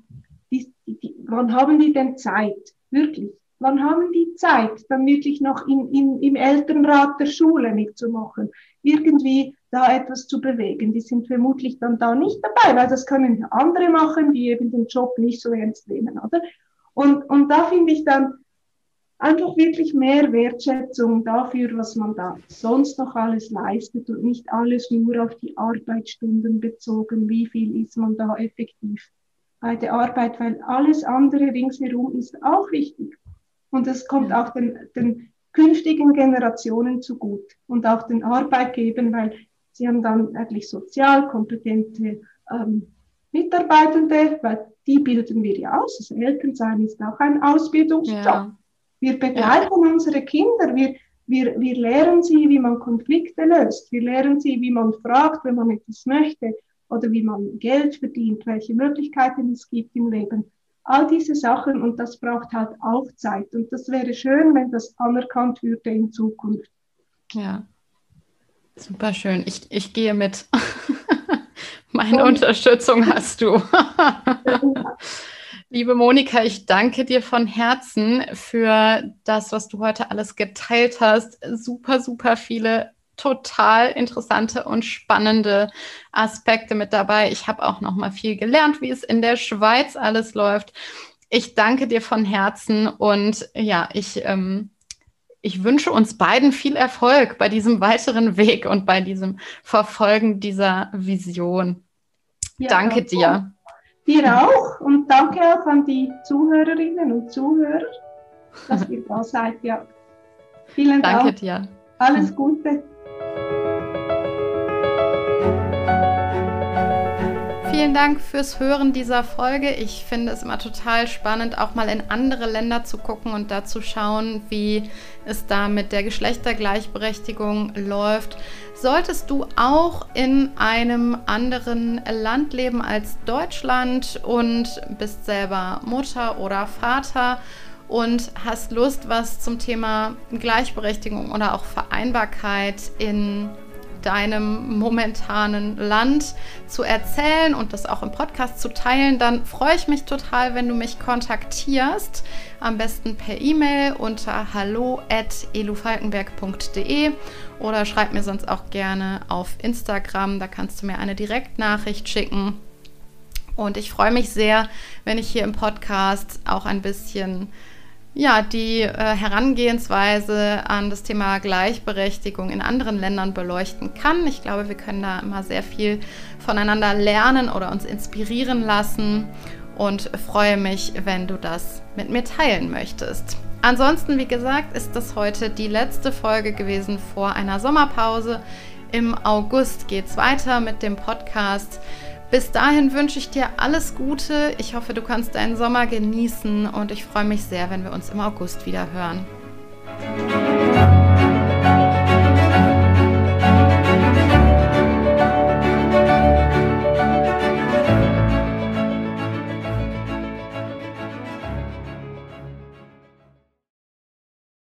die, die, wann haben die denn Zeit? Wirklich? Wann haben die Zeit, dann wirklich noch in, in, im Elternrat der Schule mitzumachen? Irgendwie da etwas zu bewegen. Die sind vermutlich dann da nicht dabei, weil das können andere machen, die eben den Job nicht so ernst nehmen, oder? Und, und da finde ich dann einfach wirklich mehr Wertschätzung dafür, was man da sonst noch alles leistet und nicht alles nur auf die Arbeitsstunden bezogen, wie viel ist man da effektiv bei der Arbeit, weil alles andere ringsherum ist auch wichtig. Und es kommt auch den, den künftigen Generationen zugut und auch den Arbeitgebern, weil Sie haben dann eigentlich sozial kompetente ähm, Mitarbeitende, weil die bilden wir ja aus. Also Elternsein ist auch ein Ausbildungsjob. Ja. Wir begleiten ja. unsere Kinder, wir, wir, wir lehren sie, wie man Konflikte löst. Wir lehren sie, wie man fragt, wenn man etwas möchte oder wie man Geld verdient, welche Möglichkeiten es gibt im Leben. All diese Sachen und das braucht halt auch Zeit. Und das wäre schön, wenn das anerkannt würde in Zukunft. Ja, Super schön. Ich, ich gehe mit. [laughs] Meine Und. Unterstützung hast du. [laughs] Liebe Monika, ich danke dir von Herzen für das, was du heute alles geteilt hast. Super, super viele total interessante und spannende Aspekte mit dabei. Ich habe auch noch mal viel gelernt, wie es in der Schweiz alles läuft. Ich danke dir von Herzen und ja, ich ähm, ich wünsche uns beiden viel Erfolg bei diesem weiteren Weg und bei diesem Verfolgen dieser Vision. Ja, Danke dir. Dir auch und danke auch an die Zuhörerinnen und Zuhörer, dass ihr da seid. Ja. Vielen Dank. Danke dir. Alles Gute. Vielen Dank fürs Hören dieser Folge. Ich finde es immer total spannend, auch mal in andere Länder zu gucken und da zu schauen, wie es da mit der Geschlechtergleichberechtigung läuft. Solltest du auch in einem anderen Land leben als Deutschland und bist selber Mutter oder Vater und hast Lust, was zum Thema Gleichberechtigung oder auch Vereinbarkeit in deinem momentanen Land zu erzählen und das auch im Podcast zu teilen, dann freue ich mich total, wenn du mich kontaktierst. Am besten per E-Mail unter hallo.elufalkenberg.de oder schreib mir sonst auch gerne auf Instagram. Da kannst du mir eine Direktnachricht schicken. Und ich freue mich sehr, wenn ich hier im Podcast auch ein bisschen ja, die äh, Herangehensweise an das Thema Gleichberechtigung in anderen Ländern beleuchten kann. Ich glaube, wir können da immer sehr viel voneinander lernen oder uns inspirieren lassen und freue mich, wenn du das mit mir teilen möchtest. Ansonsten, wie gesagt, ist das heute die letzte Folge gewesen vor einer Sommerpause. Im August geht es weiter mit dem Podcast. Bis dahin wünsche ich dir alles Gute. Ich hoffe, du kannst deinen Sommer genießen und ich freue mich sehr, wenn wir uns im August wieder hören.